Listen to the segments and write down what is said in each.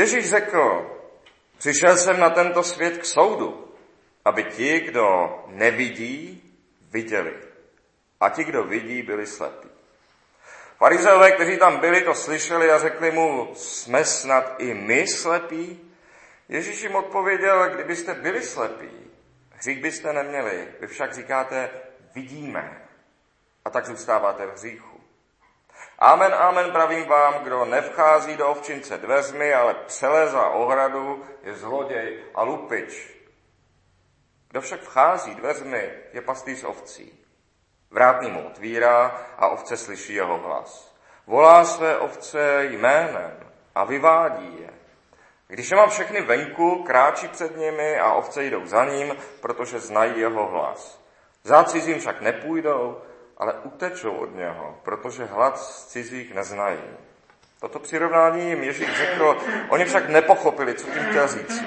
Ježíš řekl, přišel jsem na tento svět k soudu, aby ti, kdo nevidí, viděli. A ti, kdo vidí, byli slepí. Farizeové, kteří tam byli, to slyšeli a řekli mu, jsme snad i my slepí? Ježíš jim odpověděl, kdybyste byli slepí, hřích byste neměli. Vy však říkáte, vidíme. A tak zůstáváte v hříchu. Amen, amen, pravím vám, kdo nevchází do ovčince dveřmi, ale přelezá ohradu, je zloděj a lupič. Kdo však vchází dveřmi, je pastýř ovcí. Vrátný mu otvírá a ovce slyší jeho hlas. Volá své ovce jménem a vyvádí je. Když je mám všechny venku, kráčí před nimi a ovce jdou za ním, protože znají jeho hlas. Za cizím však nepůjdou, ale utečou od něho, protože hlad z cizích neznají. Toto přirovnání jim Ježíš řekl, oni však nepochopili, co tím chtěl říct.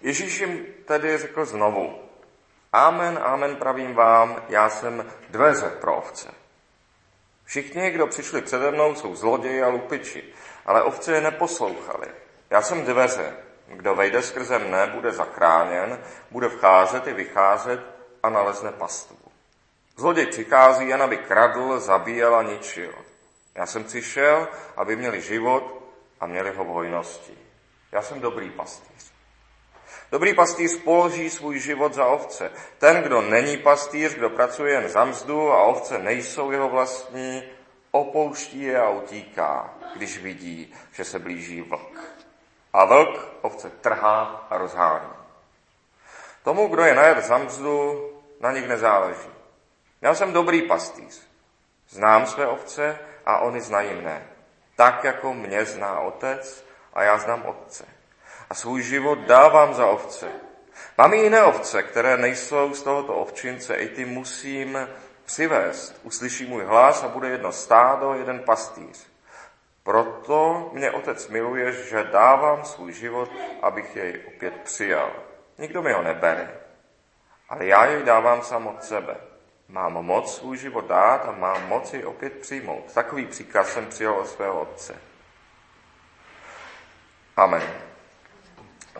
Ježíš jim tedy řekl znovu, Amen, amen, pravím vám, já jsem dveře pro ovce. Všichni, kdo přišli přede mnou, jsou zloději a lupiči, ale ovce je neposlouchali. Já jsem dveře. Kdo vejde skrze mne, bude zakráněn, bude vcházet i vycházet a nalezne pastvu. Zloděj přichází jen, aby kradl, zabíjel a ničil. Já jsem přišel, aby měli život a měli ho v hojnosti. Já jsem dobrý pastýř. Dobrý pastýř položí svůj život za ovce. Ten, kdo není pastýř, kdo pracuje jen za mzdu a ovce nejsou jeho vlastní, opouští je a utíká, když vidí, že se blíží vlk. A vlk ovce trhá a rozhání. Tomu, kdo je najed za mzdu, na nich nezáleží. Já jsem dobrý pastýř. Znám své ovce a oni znají mne. Tak, jako mě zná otec a já znám otce a svůj život dávám za ovce. Mám i jiné ovce, které nejsou z tohoto ovčince, i ty musím přivést. Uslyší můj hlas a bude jedno stádo, jeden pastýř. Proto mě otec miluje, že dávám svůj život, abych jej opět přijal. Nikdo mi ho nebere, ale já jej dávám sám od sebe. Mám moc svůj život dát a mám moc jej opět přijmout. Takový příkaz jsem přijal od svého otce. Amen.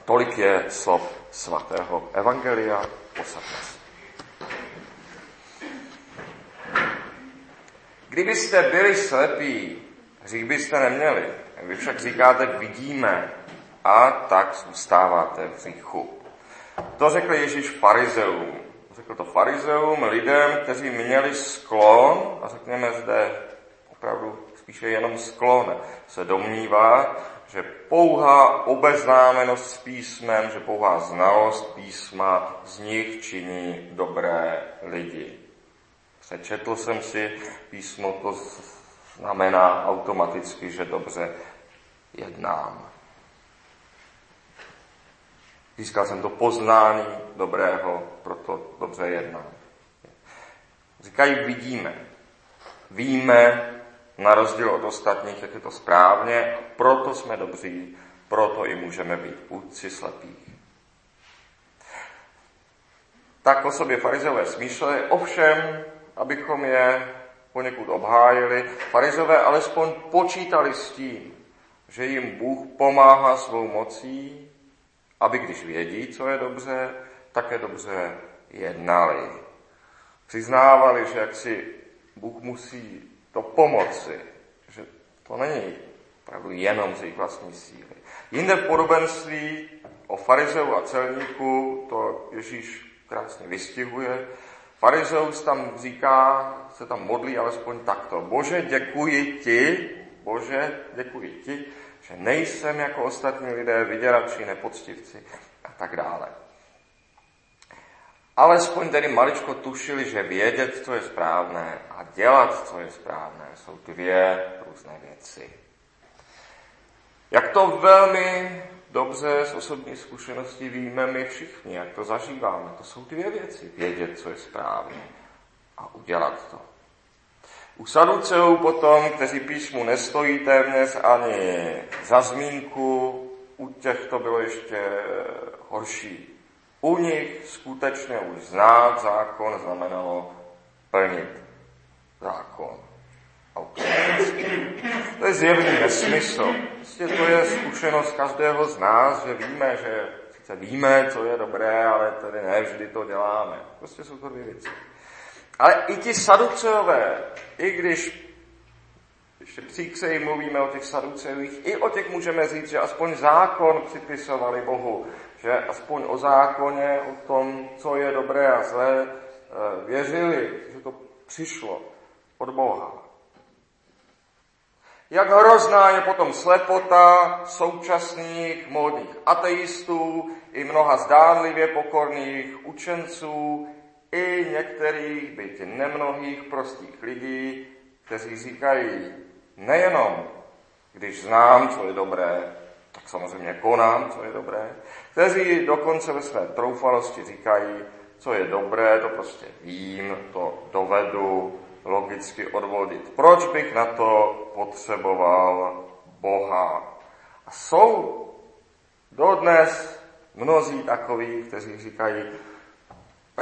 Tolik je slov svatého Evangelia. Posadme se. Kdybyste byli slepí, hřích byste neměli. Vy však říkáte, vidíme, a tak zůstáváte v hříchu. To řekl Ježíš farizeům. Řekl to farizeům, lidem, kteří měli sklon, a řekněme zde opravdu spíše jenom sklon, se domnívá, že pouhá obeznámenost s písmem, že pouhá znalost písma z nich činí dobré lidi. Přečetl jsem si písmo, to znamená automaticky, že dobře jednám. Získal jsem to poznání dobrého, proto dobře jednám. Říkají, vidíme. Víme, na rozdíl od ostatních, jak je to správně, proto jsme dobří, proto i můžeme být půdci slepých. Tak o sobě farizeové smýšleli, ovšem, abychom je poněkud obhájili, farizové alespoň počítali s tím, že jim Bůh pomáhá svou mocí, aby když vědí, co je dobře, také dobře jednali. Přiznávali, že jak si Bůh musí to pomoci, že to není opravdu jenom z jejich vlastní síly. Jinde v podobenství o farizeu a celníku to Ježíš krásně vystihuje. Farizeus tam říká, se tam modlí alespoň takto. Bože, děkuji ti, Bože, děkuji ti, že nejsem jako ostatní lidé vyděrači, nepoctivci a tak dále alespoň tedy maličko tušili, že vědět, co je správné a dělat, co je správné, jsou dvě různé věci. Jak to velmi dobře z osobní zkušenosti víme my všichni, jak to zažíváme, to jsou dvě věci. Vědět, co je správné a udělat to. U saduceů potom, kteří písmu nestojí téměř ani za zmínku, u těch to bylo ještě horší. U nich skutečně už znát zákon znamenalo plnit zákon. To je zjevný nesmysl. Prostě to je zkušenost každého z nás, že víme, že sice víme, co je dobré, ale tedy ne vždy to děláme. Prostě jsou to dvě věci. Ale i ti saduceové, i když ještě příkřeji mluvíme o těch saduceových, i o těch můžeme říct, že aspoň zákon připisovali Bohu, že aspoň o zákoně, o tom, co je dobré a zlé, eh, věřili, že to přišlo od Boha. Jak hrozná je potom slepota současných módních ateistů i mnoha zdánlivě pokorných učenců i některých, byť nemnohých prostých lidí, kteří říkají nejenom, když znám, co je dobré, tak samozřejmě konám, co je dobré, kteří dokonce ve své troufalosti říkají, co je dobré, to prostě vím, to dovedu logicky odvodit. Proč bych na to potřeboval Boha? A jsou dodnes mnozí takoví, kteří říkají,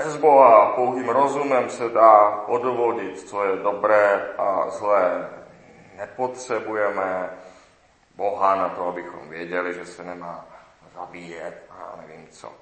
bez Boha pouhým rozumem se dá odvodit, co je dobré a zlé. Nepotřebujeme Boha na to, abychom věděli, že se nemá zabíjet a nevím co.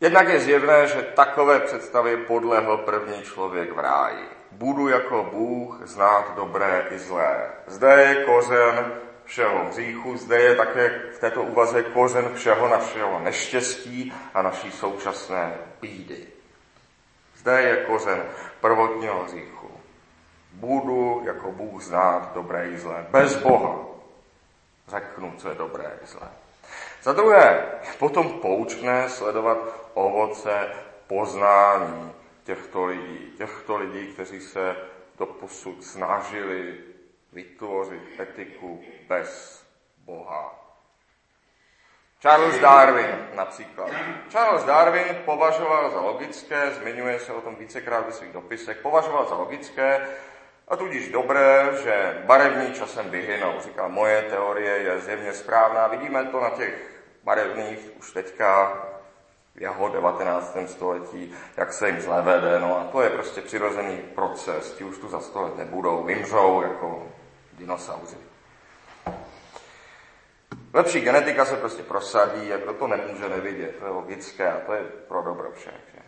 Jednak je zjevné, že takové představě podlehl první člověk v ráji. Budu jako Bůh znát dobré i zlé. Zde je kořen všeho hříchu, zde je také v této úvaze kořen všeho našeho neštěstí a naší současné bídy. Zde je kořen prvotního hříchu. Budu jako Bůh znát dobré i zlé. Bez Boha řeknu, co je dobré i zlé. Za druhé, potom poučné sledovat ovoce poznání těchto lidí. Těchto lidí, kteří se do posud snažili vytvořit etiku bez Boha. Charles Darwin například. Charles Darwin považoval za logické, zmiňuje se o tom vícekrát ve svých dopisech, považoval za logické a tudíž dobré, že barevní časem vyhynou. Říká, moje teorie je zjevně správná. Vidíme to na těch barevných už teďka v jeho 19. století, jak se jim zle vede. No a to je prostě přirozený proces. Ti už tu za sto let nebudou, vymřou jako dinosauři. Lepší genetika se prostě prosadí kdo to nemůže nevidět. To je logické a to je pro dobro všech.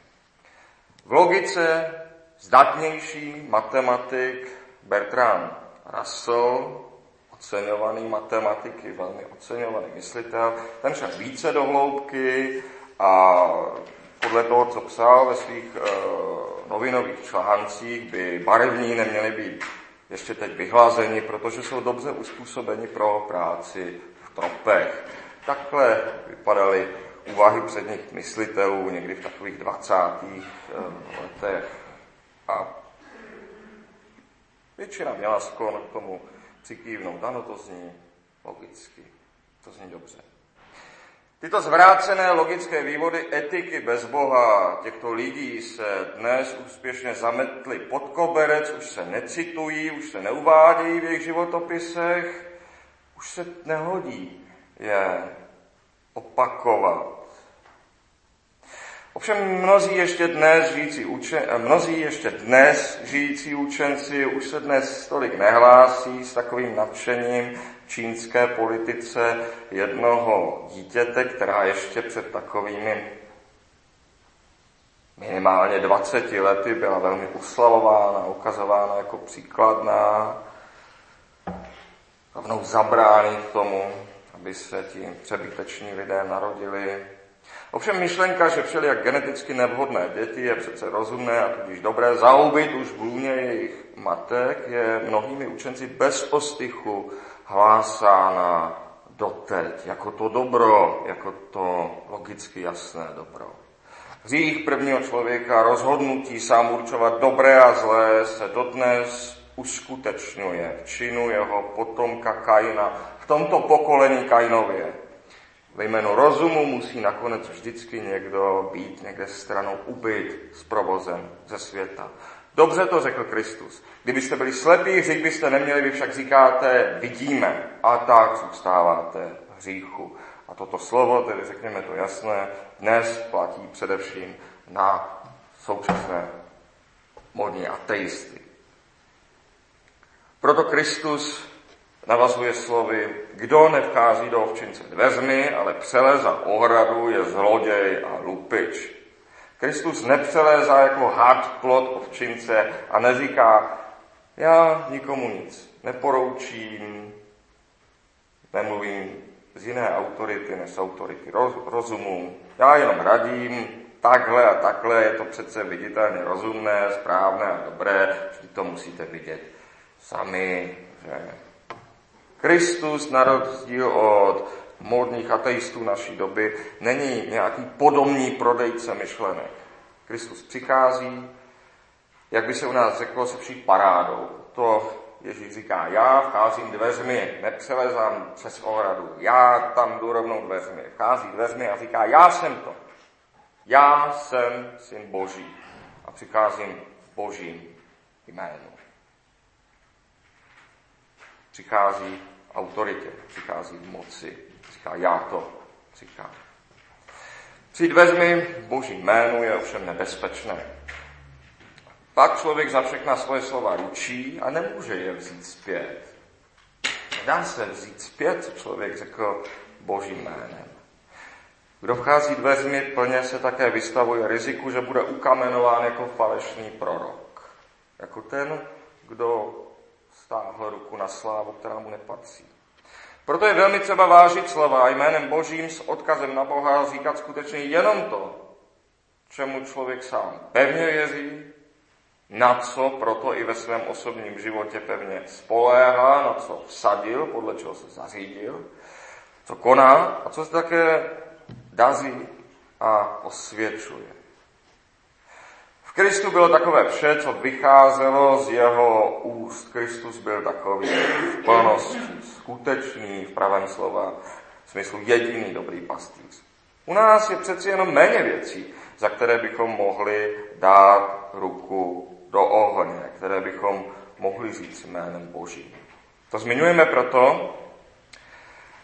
V logice zdatnější matematik Bertrand Russell, oceňovaný matematiky, velmi oceňovaný myslitel, ten šel více do hloubky a podle toho, co psal ve svých uh, novinových článcích, by barevní neměly být ještě teď vyhlazeni, protože jsou dobře uspůsobeni pro práci v tropech. Takhle vypadaly úvahy předních myslitelů někdy v takových 20. Eh, letech. A většina měla sklon k tomu přikývnout. Ano, to zní logicky. To zní dobře. Tyto zvrácené logické vývody etiky bez Boha těchto lidí se dnes úspěšně zametly pod koberec, už se necitují, už se neuvádějí v jejich životopisech, už se nehodí je opakovat. Ovšem mnozí ještě dnes žijící, učen, mnozí ještě dnes žijící učenci už se dnes tolik nehlásí s takovým nadšením čínské politice jednoho dítěte, která ještě před takovými minimálně 20 lety byla velmi uslavována, ukazována jako příkladná, rovnou zabránit tomu, aby se ti přebyteční lidé narodili. Ovšem myšlenka, že všelijak geneticky nevhodné děti je přece rozumné a tudíž dobré zaubit už v lůně jejich matek, je mnohými učenci bez ostychu hlásána doteď, jako to dobro, jako to logicky jasné dobro. Hřích prvního člověka, rozhodnutí sám určovat dobré a zlé, se dodnes uskutečňuje v činu jeho potomka Kaina, v tomto pokolení Kainově. Ve jménu rozumu musí nakonec vždycky někdo být někde stranou ubyt s provozem ze světa. Dobře to řekl Kristus. Kdybyste byli slepí, hřích byste neměli, vy však říkáte, vidíme, a tak zůstáváte hříchu. A toto slovo, tedy řekněme to jasné, dnes platí především na současné modní ateisty. Proto Kristus navazuje slovy, kdo nevchází do ovčince dveřmi, ale přeleza ohradu, je zloděj a lupič. Kristus nepřelézá jako had plot ovčince a neříká, já nikomu nic neporoučím, nemluvím z jiné autority než autority rozumu. Já jenom radím, takhle a takhle je to přece viditelně rozumné, správné a dobré, vždy to musíte vidět sami, že Kristus na rozdíl od módních ateistů naší doby není nějaký podobný prodejce myšlenek. Kristus přichází, jak by se u nás řeklo, se vší parádou. To Ježíš říká, já vcházím dveřmi, nepřelezám přes ohradu, já tam jdu rovnou dveřmi. Vchází dveřmi a říká, já jsem to. Já jsem syn Boží a přicházím v Božím jménu. Přichází autoritě, přichází v moci, říká, já to říkám. Při dveřmi v Božím jménu je ovšem nebezpečné. Pak člověk za všechna svoje slova ručí a nemůže je vzít zpět. Dá se vzít zpět, co člověk řekl Božím jménem. Kdo vchází dveřmi, plně se také vystavuje riziku, že bude ukamenován jako falešný prorok. Jako ten, kdo stáhl ruku na slávu, která mu nepatří. Proto je velmi třeba vážit slova jménem Božím s odkazem na Boha a říkat skutečně jenom to, čemu člověk sám pevně věří, na co proto i ve svém osobním životě pevně spoléhá, na co vsadil, podle čeho se zařídil, co koná a co se také daří a osvědčuje. V Kristu bylo takové vše, co vycházelo z jeho úst. Kristus byl takový v plnosti, skutečný v pravém slova, v smyslu jediný dobrý pastýř. U nás je přeci jenom méně věcí, za které bychom mohli dát ruku do ohně, které bychom mohli říct jménem Božím. To zmiňujeme proto,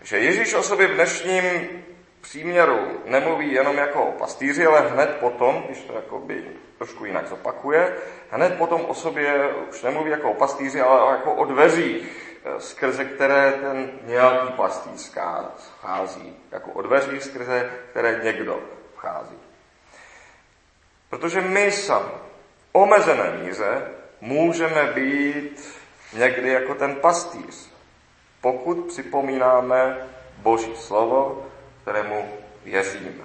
že Ježíš o sobě v dnešním příměru nemluví jenom jako o pastýři, ale hned potom, když to jakoby trošku jinak zopakuje, hned potom o sobě už nemluví jako o pastýři, ale jako o dveřích, skrze které ten nějaký pastýř vchází. Jako o dveřích, skrze které někdo vchází. Protože my sami omezené míře můžeme být někdy jako ten pastýř, pokud připomínáme Boží slovo, kterému věříme.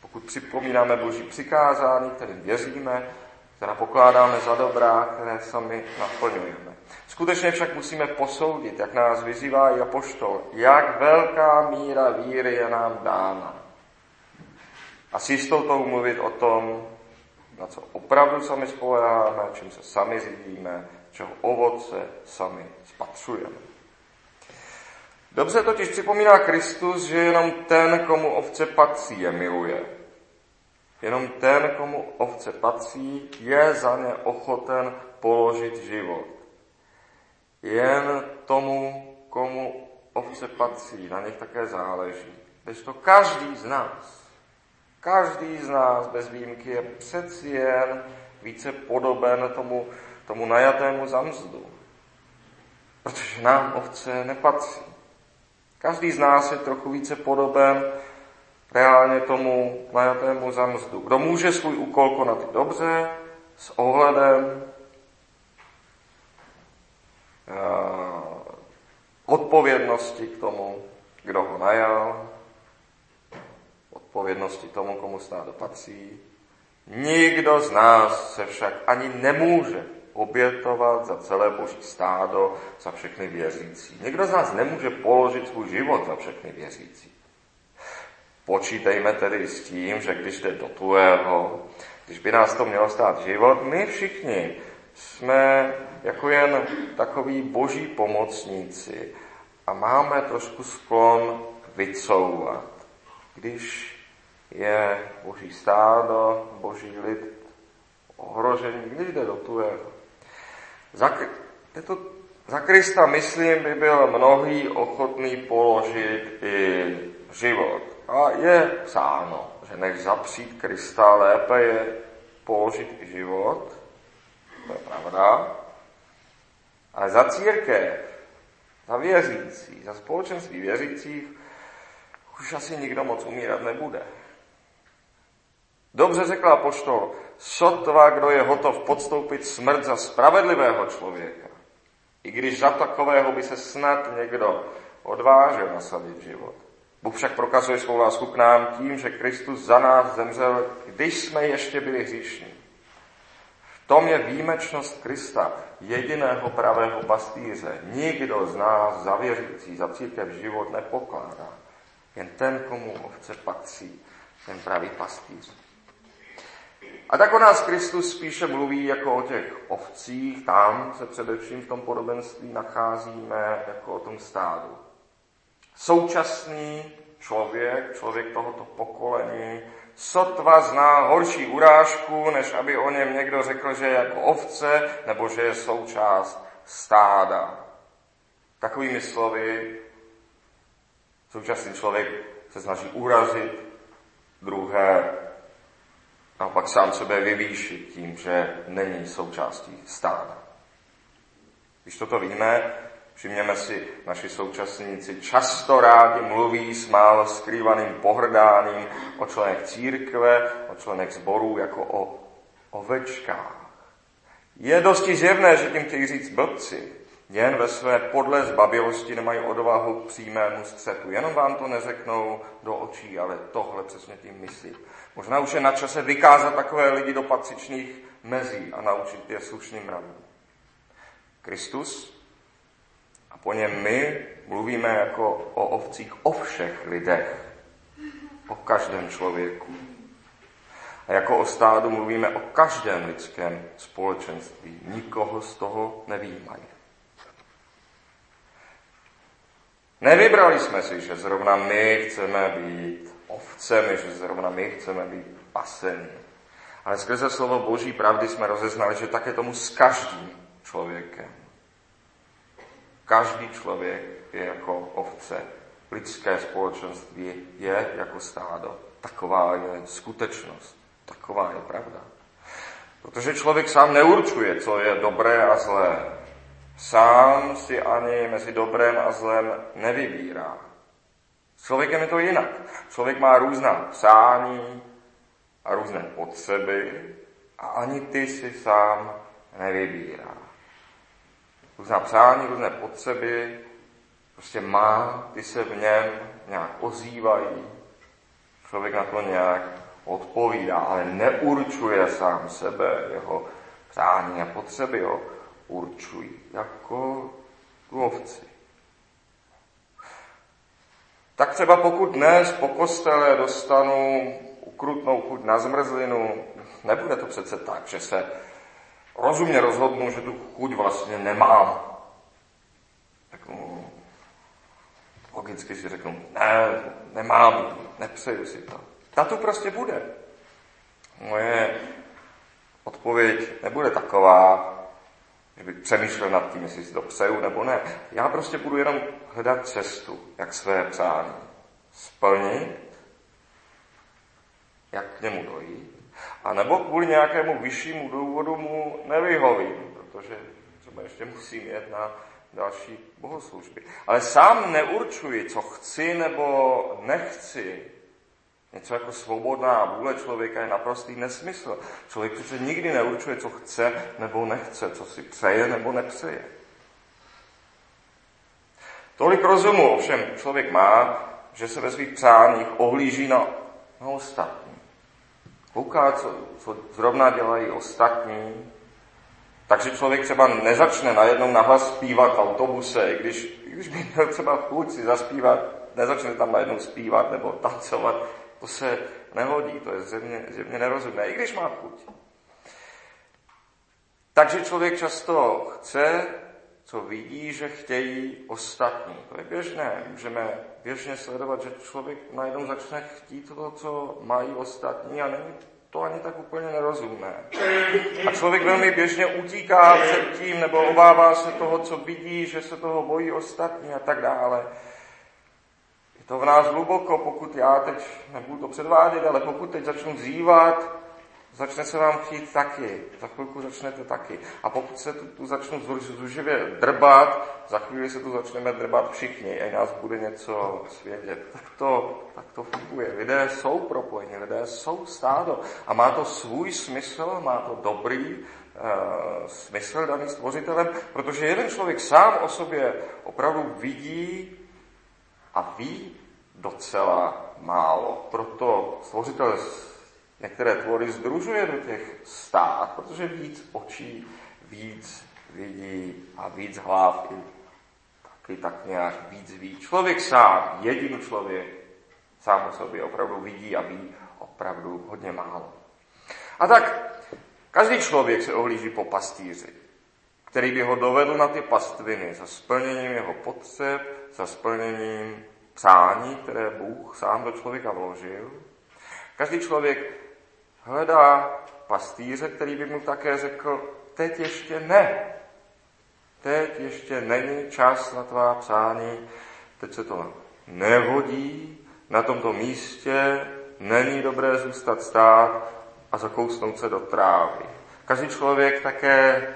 Pokud připomínáme Boží přikázání, kterým věříme, která pokládáme za dobrá, které sami naplňujeme. Skutečně však musíme posoudit, jak nás vyzývá i apoštol, jak velká míra víry je nám dána. A s jistotou mluvit o tom, na co opravdu sami spoleháme, čím se sami řídíme, čeho ovoce sami spatřujeme. Dobře totiž připomíná Kristus, že jenom ten, komu ovce patří, je miluje. Jenom ten, komu ovce patří, je za ně ochoten položit život. Jen tomu, komu ovce patří, na nich také záleží. Když to každý z nás Každý z nás bez výjimky je přeci jen více podoben tomu, tomu najatému zamzdu. Protože nám ovce nepatří. Každý z nás je trochu více podoben reálně tomu najatému zamzdu. Kdo může svůj úkol konat dobře, s ohledem, eh, odpovědnosti k tomu, kdo ho najal, odpovědnosti tomu, komu stádo patří. Nikdo z nás se však ani nemůže obětovat za celé boží stádo, za všechny věřící. Nikdo z nás nemůže položit svůj život za všechny věřící. Počítejme tedy s tím, že když jde do tuého, když by nás to mělo stát život, my všichni jsme jako jen takový boží pomocníci a máme trošku sklon vycouvat. Když je boží stádo, boží lid ohrožený, když jde do tuého. Za, to, za Krista, myslím, by byl mnohý ochotný položit i život. A je psáno, že než zapřít Krista, lépe je položit i život. To je pravda. Ale za církev, za věřící, za společenství věřících už asi nikdo moc umírat nebude. Dobře řekla poštol, sotva, kdo je hotov podstoupit smrt za spravedlivého člověka. I když za takového by se snad někdo odvážil nasadit život. Bůh však prokazuje svou lásku k nám tím, že Kristus za nás zemřel, když jsme ještě byli hříšní. V tom je výjimečnost Krista, jediného pravého pastýře. Nikdo z nás za věřící, za církev život nepokládá. Jen ten, komu ovce patří, ten pravý pastýř. A tak o nás Kristus spíše mluví jako o těch ovcích, tam se především v tom podobenství nacházíme jako o tom stádu. Současný člověk, člověk tohoto pokolení, sotva zná horší urážku, než aby o něm někdo řekl, že je jako ovce, nebo že je součást stáda. Takovými slovy současný člověk se snaží urazit druhé, a pak sám sebe vyvýšit tím, že není součástí stáda. Když toto víme, Všimněme si, naši současníci často rádi mluví s málo skrývaným pohrdáním o členech církve, o členech zborů jako o ovečkách. Je dosti zjevné, že tím chtějí říct blbci. Jen ve své podle zbabilosti nemají odvahu k přímému střetu. Jenom vám to neřeknou do očí, ale tohle přesně tím myslí. Možná už je na čase vykázat takové lidi do patřičných mezí a naučit je slušným mravům. Kristus po něm my mluvíme jako o ovcích o všech lidech, o každém člověku. A jako o stádu mluvíme o každém lidském společenství. Nikoho z toho nevýmají. Nevybrali jsme si, že zrovna my chceme být ovcemi, že zrovna my chceme být paseni. Ale skrze slovo Boží pravdy jsme rozeznali, že tak je tomu s každým člověkem. Každý člověk je jako ovce. Lidské společenství je jako stádo. Taková je skutečnost. Taková je pravda. Protože člověk sám neurčuje, co je dobré a zlé. Sám si ani mezi dobrém a zlem nevybírá. S člověkem je to jinak. Člověk má různá přání a různé potřeby a ani ty si sám nevybírá různá přání, různé potřeby, prostě má, ty se v něm nějak ozývají, člověk na to nějak odpovídá, ale neurčuje sám sebe, jeho přání a potřeby ho určují, jako tu ovci. Tak třeba pokud dnes po kostele dostanu ukrutnou chuť na zmrzlinu, nebude to přece tak, že se rozumně rozhodnu, že tu chuť vlastně nemám. Tak no, logicky si řeknu, ne, nemám, nepřeju si to. Ta tu prostě bude. Moje odpověď nebude taková, že bych přemýšlel nad tím, jestli si to přeju nebo ne. Já prostě budu jenom hledat cestu, jak své přání splnit, jak k němu dojít a nebo kvůli nějakému vyššímu důvodu mu nevyhovím, protože třeba ještě musím jet na další bohoslužby. Ale sám neurčuji, co chci nebo nechci. Něco jako svobodná vůle člověka je naprostý nesmysl. Člověk přece nikdy neurčuje, co chce nebo nechce, co si přeje nebo nepřeje. Tolik rozumu ovšem člověk má, že se ve svých přáních ohlíží na, na ostatní kouká, co, co zrovna dělají ostatní, takže člověk třeba nezačne najednou nahlas zpívat v autobuse, i když, i když by měl třeba chuť si zaspívat, nezačne tam najednou zpívat nebo tancovat, to se nehodí, to je zřejmě, zřejmě nerozumné, i když má chuť. Takže člověk často chce, co vidí, že chtějí ostatní. To je běžné. Můžeme běžně sledovat, že člověk najednou začne chtít to, co mají ostatní a není to ani tak úplně nerozumné. A člověk velmi běžně utíká před tím, nebo obává se toho, co vidí, že se toho bojí ostatní a tak dále. To v nás hluboko, pokud já teď nebudu to předvádět, ale pokud teď začnu zývat začne se vám chtít taky. Za chvilku začnete taky. A pokud se tu, tu začnu zuživě drbat, za chvíli se tu začneme drbat všichni, a nás bude něco svědět. Tak to, tak to funguje. Lidé jsou propojeni, lidé jsou stádo. A má to svůj smysl, má to dobrý uh, smysl daný stvořitelem, protože jeden člověk sám o sobě opravdu vidí a ví docela málo. Proto stvořitel některé tvory združuje do těch stát, protože víc očí, víc vidí a víc hlav i taky tak nějak víc ví. Člověk sám, jediný člověk, sám o sobě opravdu vidí a ví opravdu hodně málo. A tak každý člověk se ohlíží po pastýři, který by ho dovedl na ty pastviny za splněním jeho potřeb, za splněním přání, které Bůh sám do člověka vložil. Každý člověk hledá pastýře, který by mu také řekl, teď ještě ne. Teď ještě není čas na tvá přání, teď se to nehodí, na tomto místě není dobré zůstat stát a zakousnout se do trávy. Každý člověk také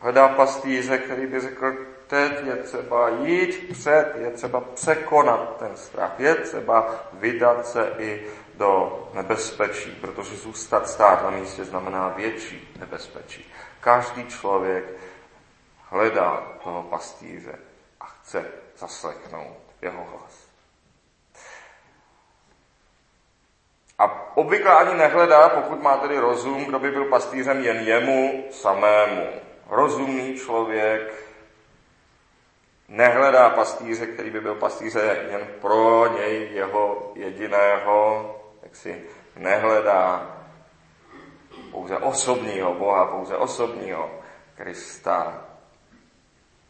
hledá pastýře, který by řekl, teď je třeba jít před, je třeba překonat ten strach, je třeba vydat se i do nebezpečí, protože zůstat stát na místě znamená větší nebezpečí. Každý člověk hledá toho pastýře a chce zaslechnout jeho hlas. A obvykle ani nehledá, pokud má tedy rozum, kdo by byl pastýřem jen jemu samému. Rozumný člověk nehledá pastýře, který by byl pastýře jen pro něj, jeho jediného, tak si nehledá pouze osobního Boha, pouze osobního Krista.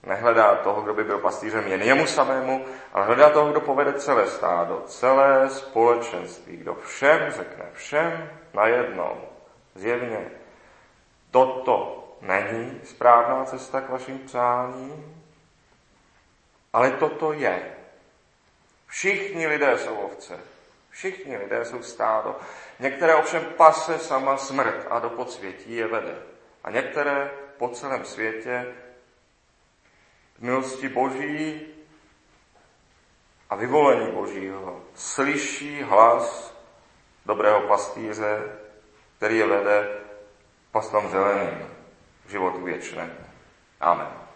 Nehledá toho, kdo by byl pastýřem jen jemu samému, ale hledá toho, kdo povede celé stádo, celé společenství, kdo všem řekne, všem najednou, zjevně, toto není správná cesta k vašim přáním, ale toto je. Všichni lidé jsou ovce. Všichni lidé jsou stádo. Některé ovšem pase sama smrt a do podsvětí je vede. A některé po celém světě v milosti Boží a vyvolení Božího slyší hlas dobrého pastýře, který je vede pastom zeleným životu věčnému. Amen.